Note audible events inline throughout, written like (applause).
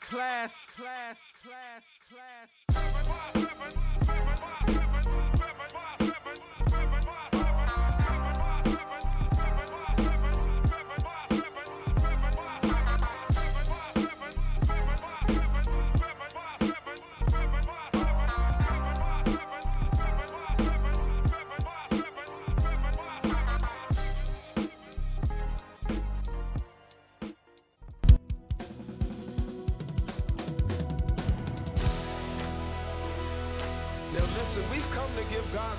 Class, class, class, Now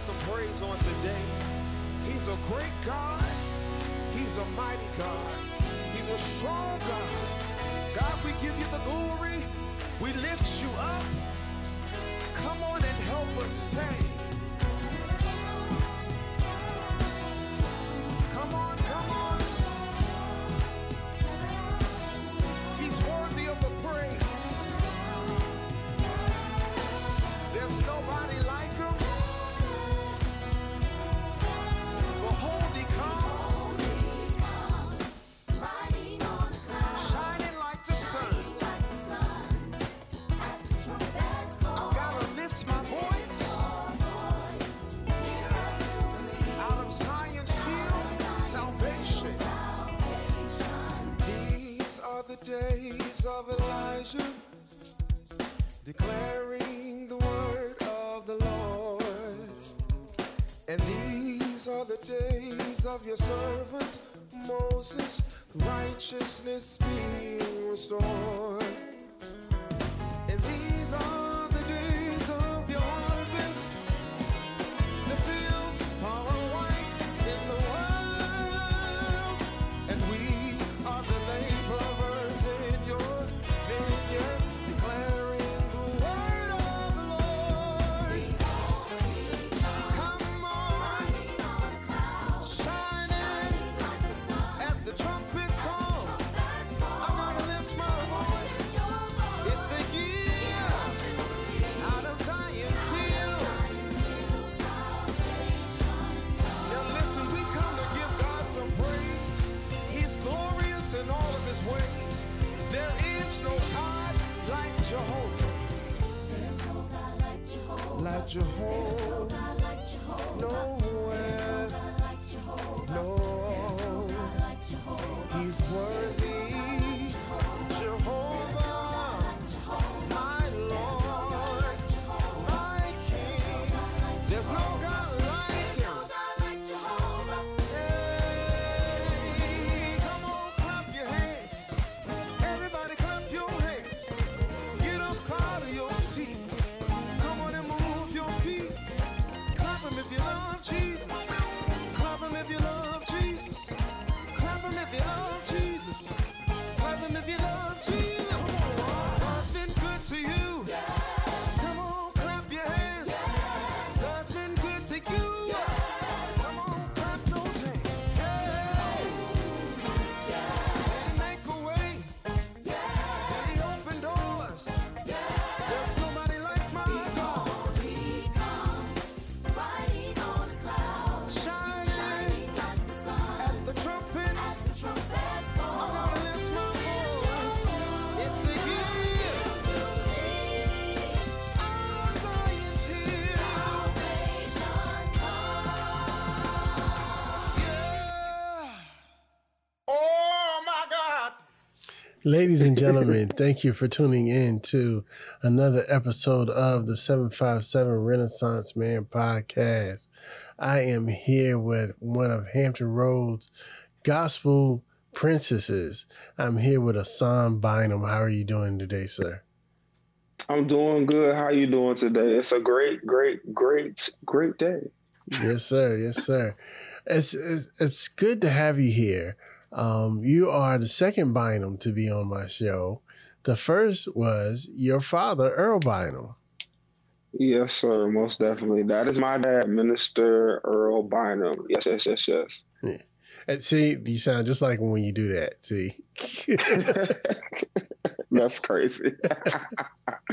some praise on today. He's a great God. He's a mighty God. He's a strong God. God, we give you the glory. We lift you up. Come on and help us say. Your servant Moses, righteousness being restored. Like Jehovah. Like Jehovah. No, there's no God like Jehovah. Nowhere. There's no. He's worthy. Ladies and gentlemen, thank you for tuning in to another episode of the 757 Renaissance Man podcast. I am here with one of Hampton Roads gospel princesses. I'm here with Asan Bynum. How are you doing today, sir? I'm doing good. How are you doing today? It's a great, great, great, great day. yes, sir. Yes, sir. It's, it's it's good to have you here. Um, you are the second Bynum to be on my show. The first was your father, Earl Bynum. Yes, sir. Most definitely. That is my dad, Minister Earl Bynum. Yes, yes, yes, yes. And see, you sound just like when you do that. See, (laughs) That's crazy. (laughs)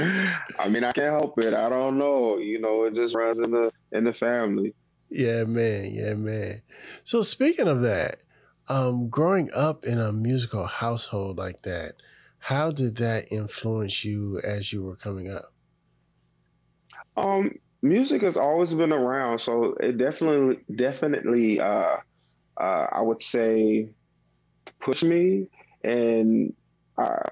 I mean, I can't help it. I don't know. You know, it just runs in the in the family. yeah, man, yeah, man. So speaking of that, Um, growing up in a musical household like that, how did that influence you as you were coming up? Um, music has always been around, so it definitely, definitely, uh, uh, I would say, pushed me and uh,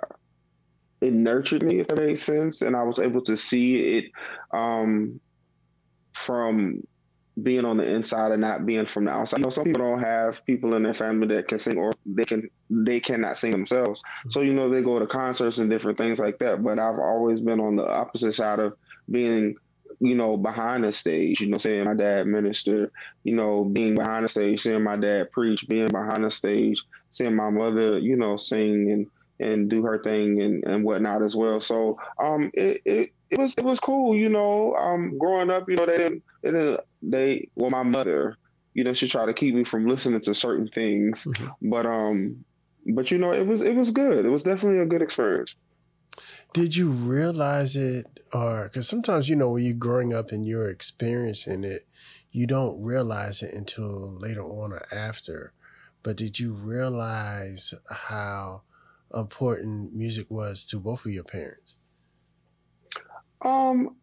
it nurtured me, if that makes sense. And I was able to see it um, from being on the inside and not being from the outside. You know, some people don't have people in their family that can sing or they can they cannot sing themselves. So you know they go to concerts and different things like that. But I've always been on the opposite side of being you know, behind the stage, you know, seeing my dad minister, you know, being behind the stage, seeing my dad preach, being behind the stage, seeing my mother, you know, sing and and do her thing and, and whatnot as well. So um it, it it was it was cool, you know. Um growing up, you know, they didn't they didn't they well my mother, you know, she tried to keep me from listening to certain things. Mm-hmm. But um but you know, it was it was good. It was definitely a good experience. Did you realize it, or because sometimes you know when you're growing up and you're experiencing it, you don't realize it until later on or after. But did you realize how important music was to both of your parents? Um,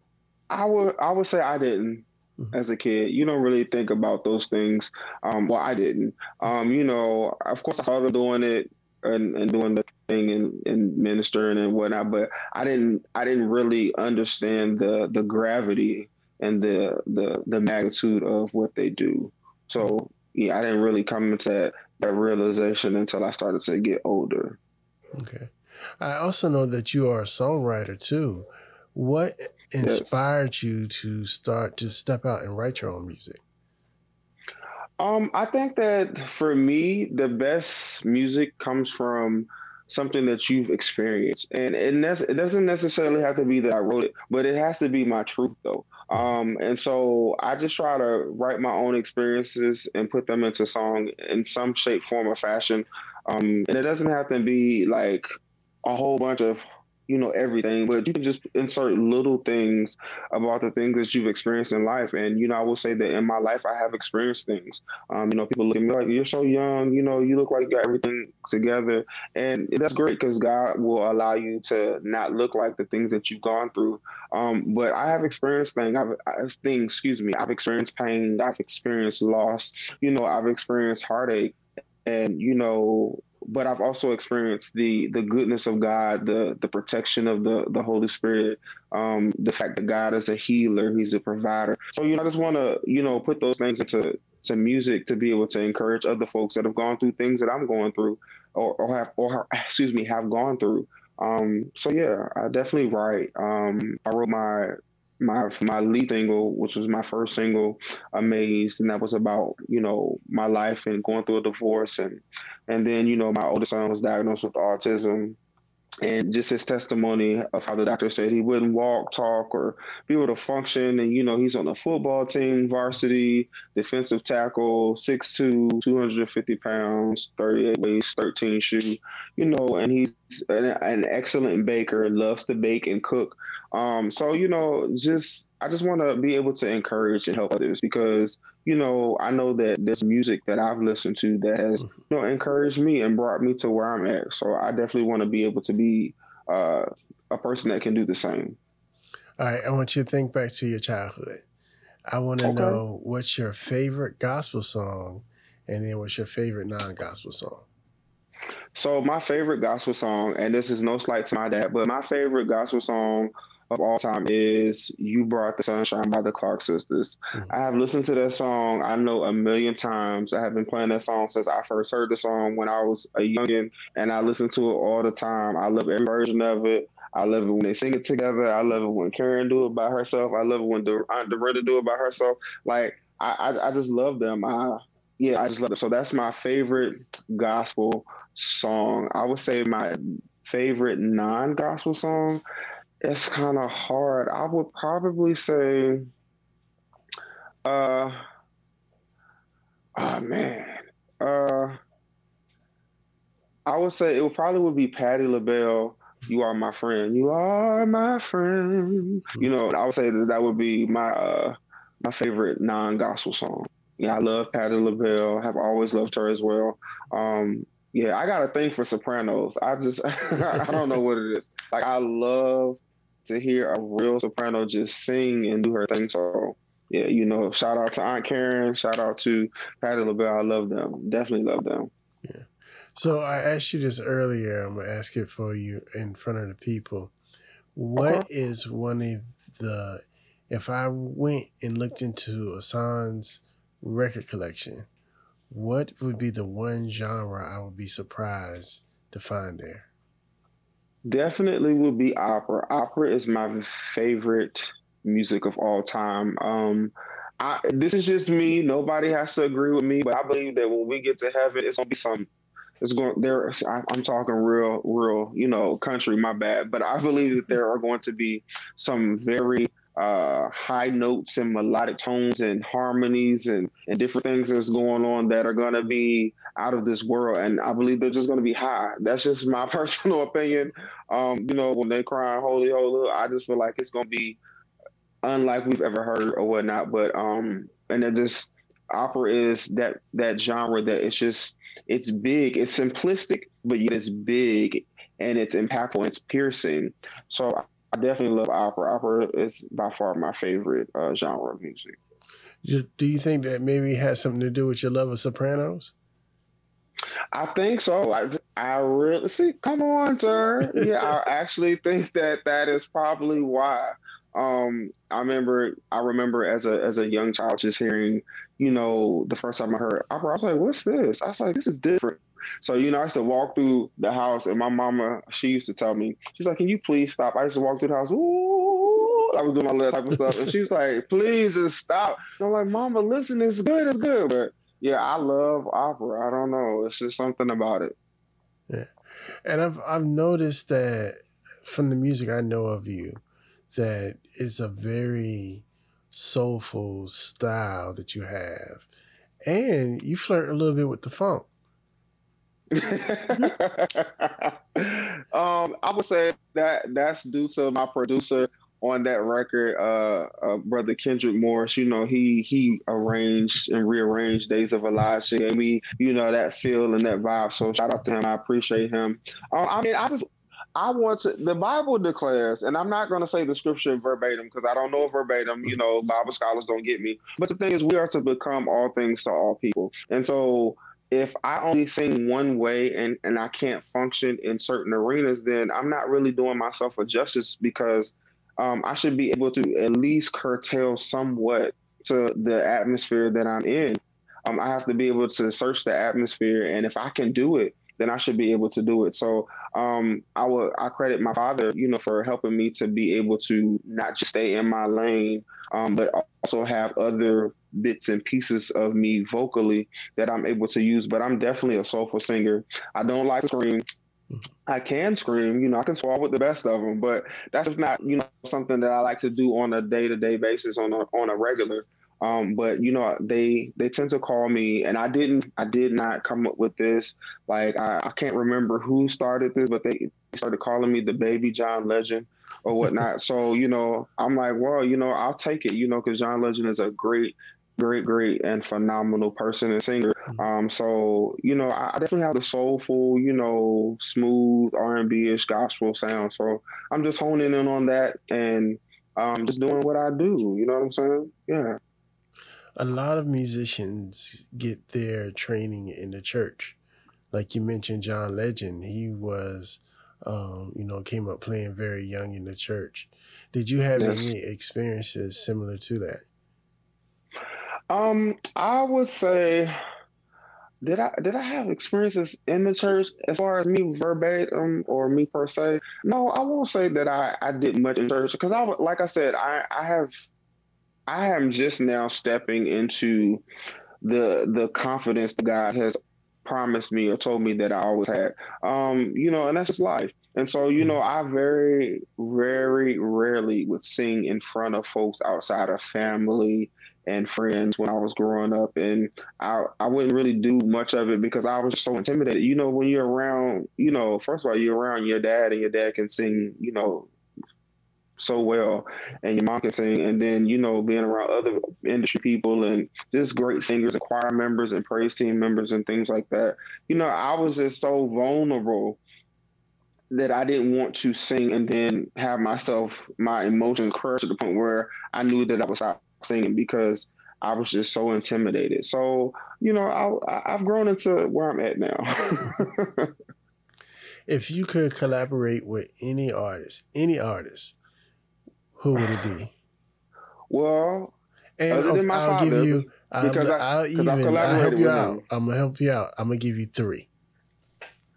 I would I would say I didn't mm-hmm. as a kid. You don't really think about those things. Um, well, I didn't. Um, you know, of course, I saw them doing it and, and doing the thing and, and ministering and whatnot, but I didn't I didn't really understand the the gravity and the the the magnitude of what they do. So yeah, I didn't really come into that, that realization until I started to get older. Okay. I also know that you are a songwriter too. What inspired yes. you to start to step out and write your own music? Um, I think that for me, the best music comes from something that you've experienced, and it, ne- it doesn't necessarily have to be that I wrote it, but it has to be my truth though. Um, and so I just try to write my own experiences and put them into song in some shape, form, or fashion. Um, and it doesn't have to be like a whole bunch of you know everything, but you can just insert little things about the things that you've experienced in life. And you know, I will say that in my life, I have experienced things. Um, you know, people look at me like you're so young. You know, you look like you got everything together, and that's great because God will allow you to not look like the things that you've gone through. Um, but I have experienced things. I've, I've things. Excuse me. I've experienced pain. I've experienced loss. You know, I've experienced heartache and you know but I've also experienced the the goodness of God, the the protection of the the Holy Spirit, um, the fact that God is a healer, He's a provider. So you know, I just want to you know put those things into to music to be able to encourage other folks that have gone through things that I'm going through, or, or have or excuse me have gone through. Um, so yeah, I definitely write. Um, I wrote my my my lead single, which was my first single, "Amazed," and that was about you know my life and going through a divorce, and and then you know my oldest son was diagnosed with autism, and just his testimony of how the doctor said he wouldn't walk, talk, or be able to function. And you know, he's on the football team, varsity, defensive tackle, 6'2", 250 pounds, 38 waist, 13 shoe. You know, and he's an, an excellent baker, loves to bake and cook. Um, so you know, just I just want to be able to encourage and help others because you know I know that there's music that I've listened to that has you know encouraged me and brought me to where I'm at. So I definitely want to be able to be uh, a person that can do the same. All right, I want you to think back to your childhood. I want to okay. know what's your favorite gospel song, and then what's your favorite non-gospel song. So my favorite gospel song, and this is no slight to my dad, but my favorite gospel song of all time is You Brought the Sunshine by the Clark Sisters. Mm-hmm. I have listened to that song, I know a million times. I have been playing that song since I first heard the song when I was a youngin, and I listen to it all the time. I love every version of it. I love it when they sing it together. I love it when Karen do it by herself. I love it when the Aunt Dorinda do it by herself. Like I, I, I just love them. I, yeah, I just love it. So that's my favorite gospel song. I would say my favorite non-gospel song it's kind of hard. I would probably say, uh, oh man, uh, I would say it would probably would be Patti LaBelle. You are my friend. You are my friend. You know, I would say that that would be my uh my favorite non-gospel song. Yeah, I love Patti LaBelle. Have always loved her as well. Um, yeah, I got a thing for sopranos. I just (laughs) I don't know what it is. Like I love to hear a real soprano just sing and do her thing. So yeah, you know, shout out to Aunt Karen, shout out to Patti LaBelle. I love them. Definitely love them. Yeah. So I asked you this earlier. I'm gonna ask it for you in front of the people. What Okay. is one of the if I went and looked into Hassan's record collection, what would be the one genre I would be surprised to find there? Definitely would be opera. Opera is my favorite music of all time. Um, I, this is just me. Nobody has to agree with me, but I believe that when we get to heaven, it's gonna be some. It's going there. I, I'm talking real, real, you know, country. My bad, but I believe that there are going to be some very uh, high notes and melodic tones and harmonies and and different things that's going on that are going to be out of this world. And I believe they're just going to be high. That's just my (laughs) personal opinion. Um, you know, when they cry holy, holy, I just feel like it's going to be unlike we've ever heard or whatnot. But um, and it just opera is that that genre that it's just it's big, it's simplistic, but yet it's big and it's impactful it's piercing. So I definitely love opera. Opera is by far my favorite uh, genre of music. Do you think that maybe has something to do with your love of Sopranos? I think so. I, I really see. Come on, sir. Yeah, I (laughs) actually think that that is probably why. Um, I remember. I remember as a as a young child just hearing, you know, the first time I heard opera, I was like, "What's this?" I was like, "This is different." So you know, I used to walk through the house, and my mama, she used to tell me, she's like, "Can you please stop?" I used to walk through the house. Ooh, I was doing all that type of stuff, and she was like, "Please just stop." And I'm like, "Mama, listen, it's good, it's good." But yeah, I love opera. I don't know, it's just something about it. Yeah. And I've I've noticed that from the music I know of you, that it's a very soulful style that you have, and you flirt a little bit with the funk. (laughs) um, I would say that that's due to my producer on that record, uh, uh, brother Kendrick Morris. You know, he he arranged and rearranged Days of Elijah, and we, you know, that feel and that vibe. So shout out to him. I appreciate him. Um, I mean, I just. I want to. The Bible declares, and I'm not going to say the scripture verbatim because I don't know verbatim. You know, Bible scholars don't get me. But the thing is, we are to become all things to all people, and so if I only sing one way and, and I can't function in certain arenas, then I'm not really doing myself a justice because um, I should be able to at least curtail somewhat to the atmosphere that I'm in. Um, I have to be able to search the atmosphere, and if I can do it, then I should be able to do it. So um, I would I credit my father, you know, for helping me to be able to not just stay in my lane, um, but also have other bits and pieces of me vocally that I'm able to use. But I'm definitely a soulful singer. I don't like to scream. I can scream, you know, I can swallow with the best of them, but that's just not, you know, something that I like to do on a day to day basis on a on a regular. Um, but you know, they they tend to call me, and I didn't, I did not come up with this. Like I, I can't remember who started this, but they started calling me the baby John Legend or whatnot. (laughs) so you know, I'm like, well, you know, I'll take it, you know, because John Legend is a great, great, great, and phenomenal person and singer. Um, so you know, I I definitely have the soulful, you know, smooth R and B ish gospel sound. So I'm just honing in on that and um, just doing what I do. You know what I'm saying? Yeah. A lot of musicians get their training in the church. Like you mentioned, John Legend, he was, um, you know, came up playing very young in the church. Did you have Yes. any experiences similar to that? Um, I would say, did I did I have experiences in the church as far as me verbatim or me per se? No, I won't say that I I did much in church because I would like I said I I have I am just now stepping into the the confidence that God has promised me or told me that I always had. Um, you know, and that's just life. And so, you know, I very, very rarely would sing in front of folks outside of family and friends when I was growing up. And I, I wouldn't really do much of it because I was so intimidated. You know, when you're around, you know, first of all, you're around your dad and your dad can sing, you know, so well, and your sing, and then you know being around other industry people and just great singers and choir members and praise team members and things like that. You know, I was just so vulnerable that I didn't want to sing and then have myself my emotions crushed to the point where I knew that I would stop singing because I was just so intimidated. So you know, I, I've grown into where I'm at now. (laughs) if you could collaborate with any artist, any artist, who would it be? Well, and other than my I'll father, give you. because I'll, I- I'll 'cause I've even. I'll help you with out. him. I'm gonna help you out. I'm gonna give you three.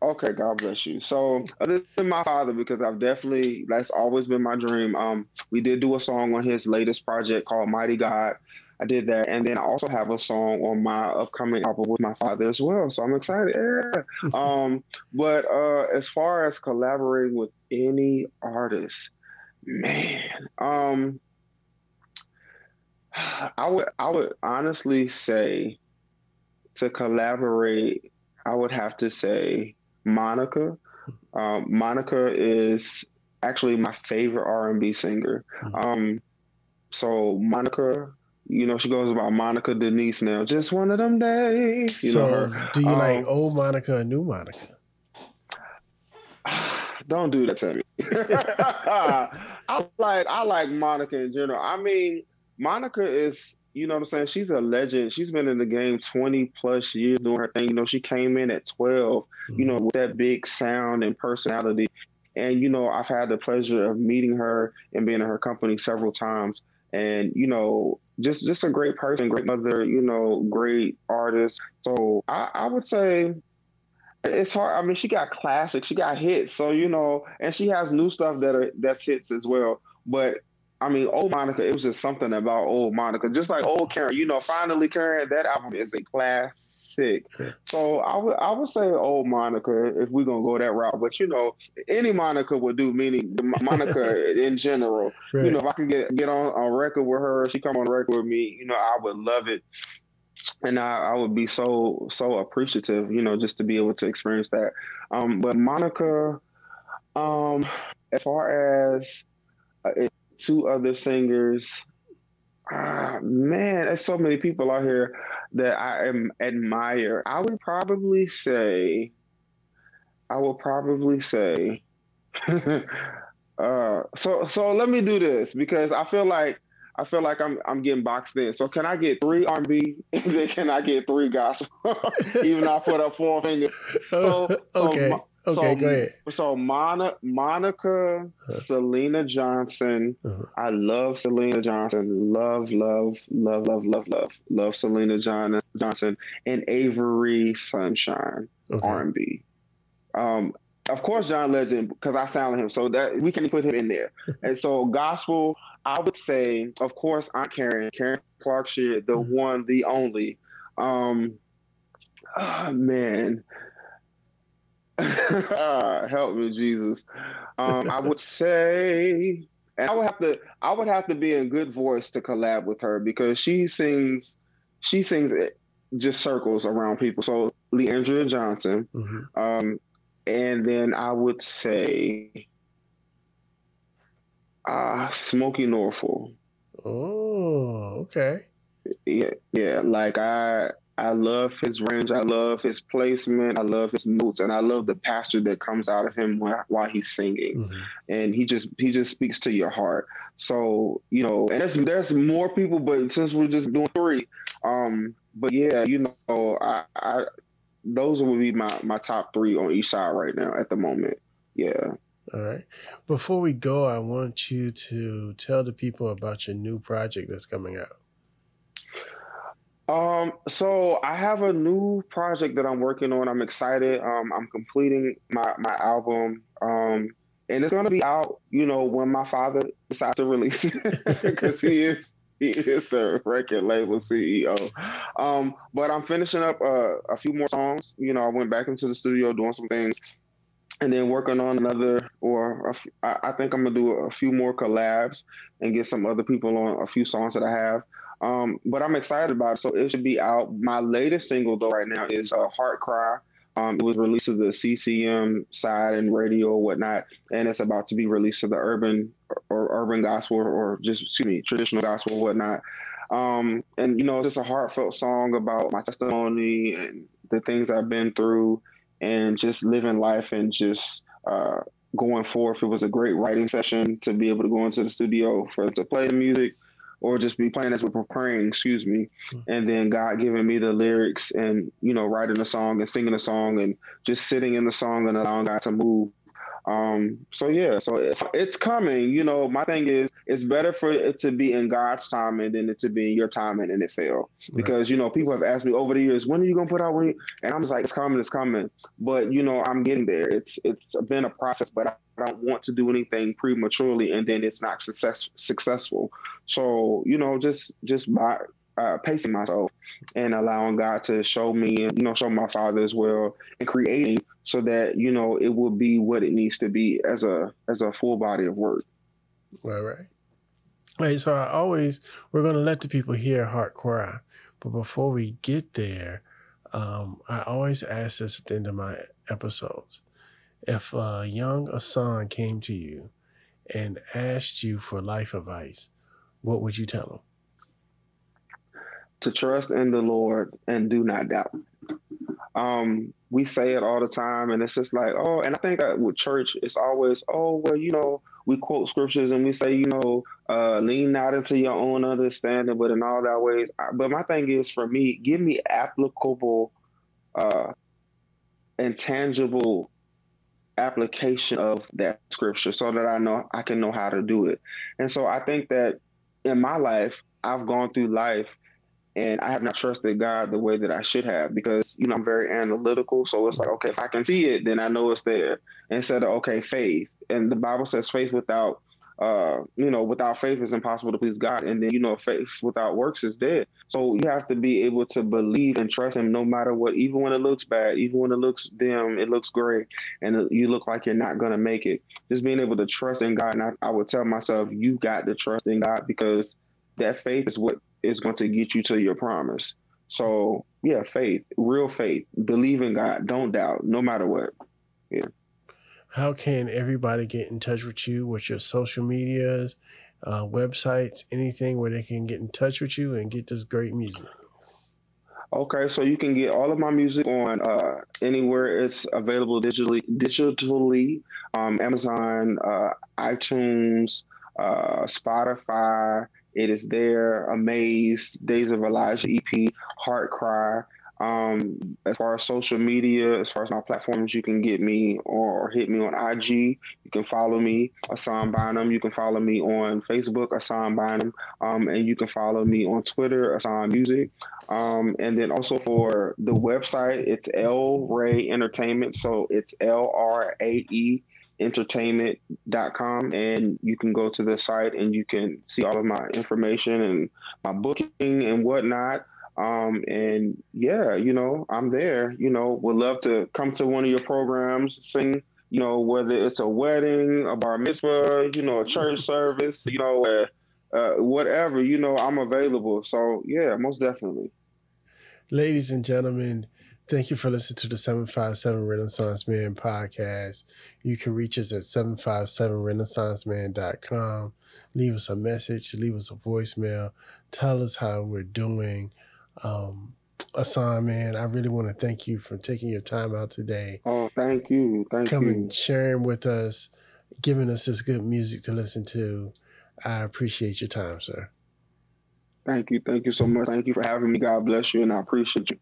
Okay, God bless you. So, other than my father, because I've definitely that's always been my dream. Um, we did do a song on his latest project called Mighty God. I did that, and then I also have a song on my upcoming album with my father as well. So I'm excited. (laughs) Yeah. um, but uh, as far as collaborating with any artist, man, um, I would I would honestly say to collaborate, I would have to say Monica. Um, Monica is actually my favorite R&B singer. Mhm. Um, so Monica, you know, she goes by Monica Denise now. Just one of them days. You so, know her. do you like Um, old Monica or new Monica? (sighs) Don't do that to me. (laughs) I like I like Monica in general. I mean, Monica is, you know what I'm saying? She's a legend. She's been in the game 20 plus years doing her thing. You know, she came in at 12, you know, with that big sound and personality. And, you know, I've had the pleasure of meeting her and being in her company several times. And, you know, just just a great person, great mother, you know, great artist. So I, I would say it's hard. I mean, she got classics, she got hits. So you know, and she has new stuff that are that's hits as well. But I mean, old Monica, it was just something about old Monica, just like old Karen. You know, finally Karen, that album is a classic. So I would I would say old Monica if we're gonna go that route. But you know, any Monica would do. Meaning (laughs) the Monica in general. Right. You know, if I could get get on a record with her, she come on a record with me. You know, I would love it and I, I would be so so appreciative, you know, just to be able to experience that. Um, but Monica, um, as far as uh, two other singers, ah, man, there's so many people out here that I am admire. I would probably say, I will probably say, (laughs) uh, so so let me do this because I feel like I feel like I'm I'm getting boxed in. So can I get three R&B (laughs) and then can I get three gospel? (laughs) Even though I put up four fingers. (laughs) So, so okay. Mo- okay. so, go ahead. So Mona, Monica, Syleena Johnson. Uh-huh. I love Syleena Johnson. Love, love, love, love, love, love, love Syleena John, Johnson and Avery Sunshine Okay. R&B. Um, of course, John Legend because I sound him, so that we can put him in there. and so gospel, I would say, of course, Aunt Karen, Karen Clark, Sheard, the Mhm. one, the only. Um, ah, man, (laughs) help me, Jesus. Um, I would (laughs) say, and I would have to, I would have to be in good voice to collab with her because she sings, she sings just circles around people. So Le'Andria Johnson, Mhm. um, and then I would say, uh, Smokie Norful. Oh, okay. Yeah, yeah. Like I, I love his range. I love his placement. I love his notes, and I love the pastor that comes out of him while, while he's singing. Mhm. And he just he just speaks to your heart. So you know, and there's there's more people, but since we're just doing three, um, but yeah, you know, I, I those would be my my top three on each side right now at the moment. Yeah. All right. Before we go, I want you to tell the people about your new project that's coming out. Um, so I have a new project that I'm working on. I'm excited. Um, I'm completing my, my album. Um, and it's gonna be out, you know, when my father decides to release it. (laughs) Because he is he is the record label CEO. Um, but I'm finishing up uh, a few more songs. You know, I went back into the studio doing some things and then working on another or a I think I'm gonna do a few more collabs and get some other people on a few songs that I have. Um, but I'm excited about it. So it should be out. My latest single though right now is uh, Heart Cry. Um, it was released to the CCM side and radio or whatnot, and it's about to be released to the urban or urban gospel or just excuse me traditional gospel or whatnot. Um, and you know, it's just a heartfelt song about my testimony and the things I've been through, and just living life and just uh, going forth. It was a great writing session to be able to go into the studio for to play the music or just be playing as we're preparing, excuse me. Mm-hmm. And then God giving me the lyrics and, you know, writing a song and singing a song and just sitting in the song and allowing God to move um, so yeah, so it's, it's coming. You know, my thing is, it's better for it to be in God's timing than it to be in your timing and it fail. Because right. you know, people have asked me over the years, when are you gonna put out? When and I'm just like, it's coming, it's coming. But you know, I'm getting there. It's it's been a process, but I don't want to do anything prematurely and then it's not success successful. So you know, just just by uh, pacing myself and allowing God to show me and you know show my father as well and creating so that you know it will be what it needs to be as a as a full body of work. Right, right. Right. So I always we're gonna let the people hear heart cry, but before we get there, um, I always ask this at the end of my episodes. If a young Asan came to you and asked you for life advice, what would you tell him? to trust in the Lord and do not doubt. Um, we say it all the time, and it's just like, oh, and I think that with church, it's always, oh, well, you know, we quote scriptures and we say, you know, uh, lean not into your own understanding, but in all that ways. But my thing is, for me, give me applicable, uh, and tangible application of that scripture so that I know I can know how to do it. And so I think that in my life, I've gone through life and I have not trusted God the way that I should have because you know I'm very analytical. So it's like, okay, if I can see it, then I know it's there. Instead of okay, faith, and the Bible says faith without, uh, you know, without faith is impossible to please God, and then you know, faith without works is dead. So you have to be able to believe and trust Him no matter what, even when it looks bad, even when it looks dim, it looks gray, and you look like you're not gonna make it. Just being able to trust in God, and I, I would tell myself, you got to trust in God because that faith is what is going to get you to your promise. So yeah, faith, real faith, believe in God, don't doubt, no matter what. Yeah. How can everybody get in touch with you? With your social medias, uh, websites, anything where they can get in touch with you and get this great music? Okay, so you can get all of my music on uh, anywhere it's available digitally, digitally, um, Amazon, uh, iTunes, uh, Spotify, it is there. Amazed, Days of Elijah EP, Heart Cry. Um, as far as social media, as far as my platforms, you can get me or, hit me on IG. You can follow me, Asan Bynum. You can follow me on Facebook, Asan Bynum. Um, and you can follow me on Twitter, Asan Music. Um, and then also for the website, it's L Ray Entertainment. So it's L R A E entertainment.com and you can go to the site and you can see all of my information and my booking and whatnot. Um, and yeah, you know, I'm there, you know, would love to come to one of your programs, sing, you know, whether it's a wedding, a bar mitzvah, you know, a church (laughs) service, you know, uh, uh, whatever, you know, I'm available. So yeah, most definitely. Ladies and gentlemen, Thank you for listening to the 757 Renaissance Man podcast. You can reach us at 757renaissanceman.com. Leave us a message, leave us a voicemail, tell us how we're doing. Um, Asan, man, I really want to thank you for taking your time out today. Oh, thank you. Thank Coming, you. Coming, sharing with us, giving us this good music to listen to. I appreciate your time, sir. Thank you. Thank you so much. Thank you for having me. God bless you, and I appreciate you.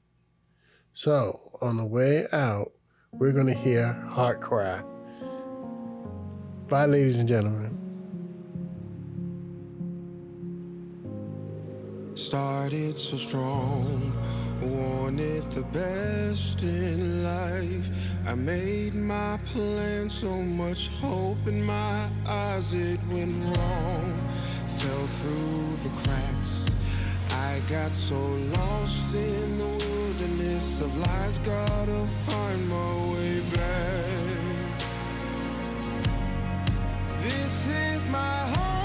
So, on the way out, we're going to hear Heart Cry. Bye, ladies and gentlemen. Started so strong, wanted the best in life. I made my plan, so much hope in my eyes, it went wrong. Fell through the cracks. I got so lost in the wilderness of lies, gotta find my way back. This is my heart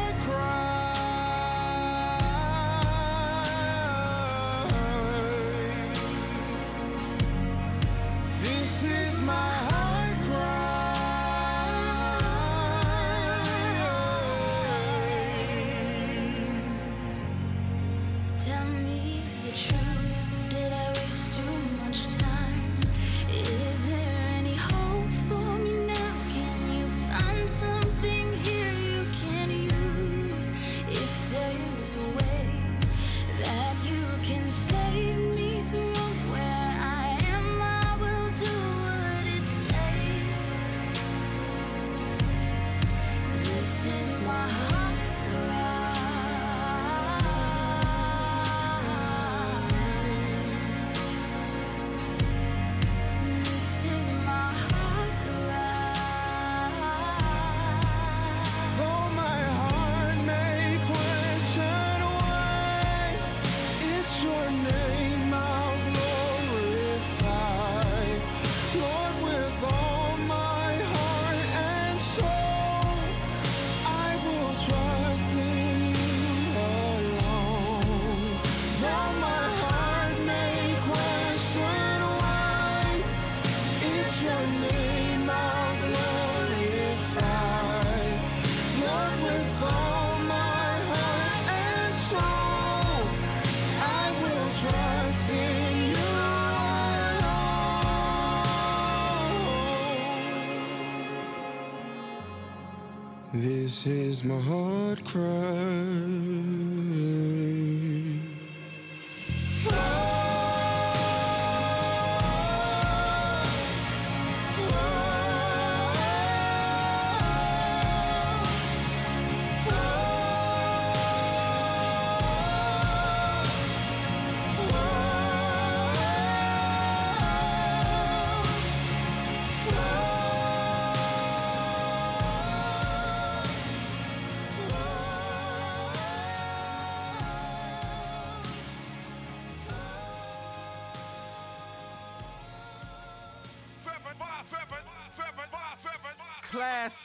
my heart cry. Class.